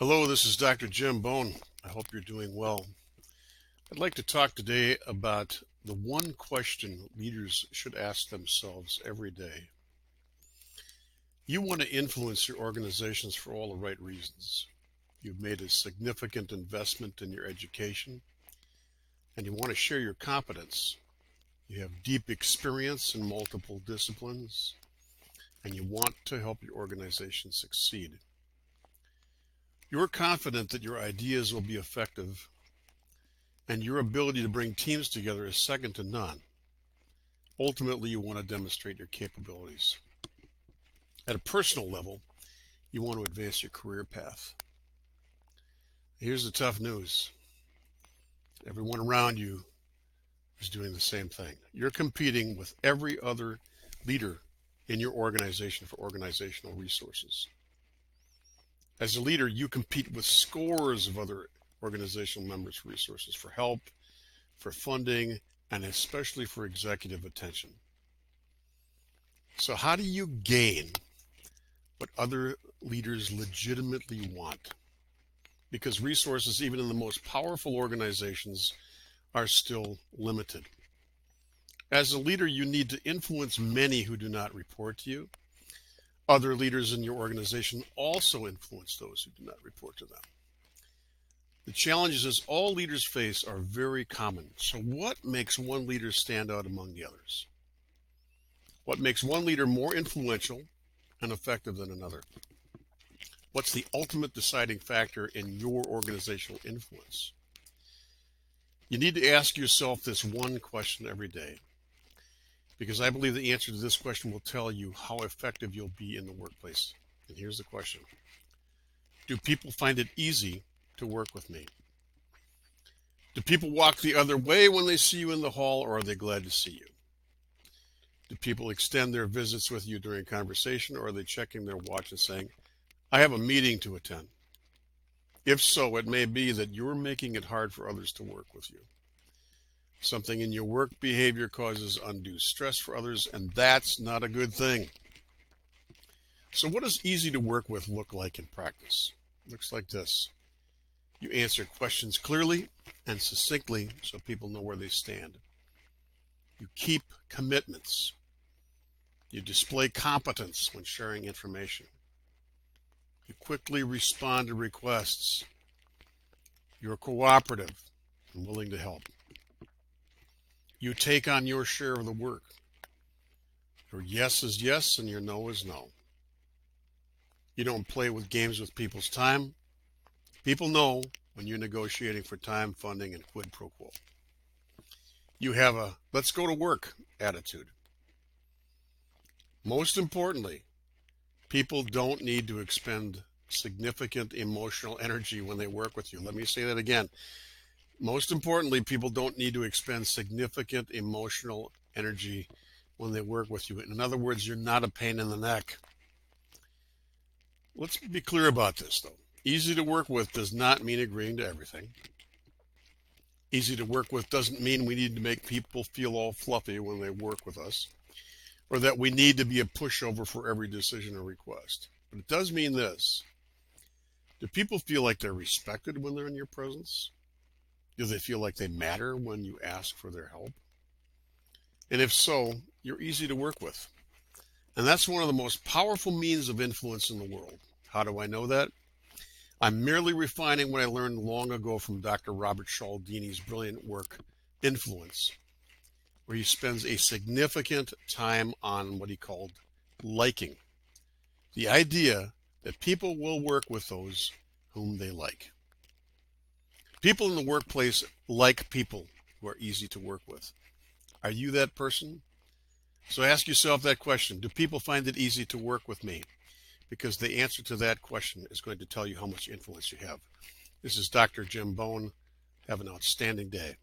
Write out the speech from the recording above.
Hello, this is Dr. Jim Bone. I hope you're doing well. I'd like to talk today about the one question leaders should ask themselves every day. You want to influence your organizations for all the right reasons. You've made a significant investment in your education, and you want to share your competence. You have deep experience in multiple disciplines, and you want to help your organization succeed. You're confident that your ideas will be effective, and your ability to bring teams together is second to none. Ultimately, you want to demonstrate your capabilities. At a personal level, you want to advance your career path. Here's the tough news everyone around you is doing the same thing. You're competing with every other leader in your organization for organizational resources. As a leader, you compete with scores of other organizational members for resources, for help, for funding, and especially for executive attention. So, how do you gain what other leaders legitimately want? Because resources, even in the most powerful organizations, are still limited. As a leader, you need to influence many who do not report to you other leaders in your organization also influence those who do not report to them. The challenges all leaders face are very common. So what makes one leader stand out among the others? What makes one leader more influential and effective than another? What's the ultimate deciding factor in your organizational influence? You need to ask yourself this one question every day because I believe the answer to this question will tell you how effective you'll be in the workplace. And here's the question Do people find it easy to work with me? Do people walk the other way when they see you in the hall, or are they glad to see you? Do people extend their visits with you during conversation, or are they checking their watch and saying, I have a meeting to attend? If so, it may be that you're making it hard for others to work with you. Something in your work behavior causes undue stress for others, and that's not a good thing. So, what does easy to work with look like in practice? looks like this. You answer questions clearly and succinctly so people know where they stand. You keep commitments. You display competence when sharing information. You quickly respond to requests. You're cooperative and willing to help. You take on your share of the work. Your yes is yes and your no is no. You don't play with games with people's time. People know when you're negotiating for time, funding, and quid pro quo. You have a let's go to work attitude. Most importantly, people don't need to expend significant emotional energy when they work with you. Let me say that again. Most importantly, people don't need to expend significant emotional energy when they work with you. In other words, you're not a pain in the neck. Let's be clear about this, though. Easy to work with does not mean agreeing to everything. Easy to work with doesn't mean we need to make people feel all fluffy when they work with us, or that we need to be a pushover for every decision or request. But it does mean this do people feel like they're respected when they're in your presence? Do they feel like they matter when you ask for their help? And if so, you're easy to work with. And that's one of the most powerful means of influence in the world. How do I know that? I'm merely refining what I learned long ago from Dr. Robert Cialdini's brilliant work, Influence, where he spends a significant time on what he called liking. The idea that people will work with those whom they like. People in the workplace like people who are easy to work with. Are you that person? So ask yourself that question Do people find it easy to work with me? Because the answer to that question is going to tell you how much influence you have. This is Dr. Jim Bone. Have an outstanding day.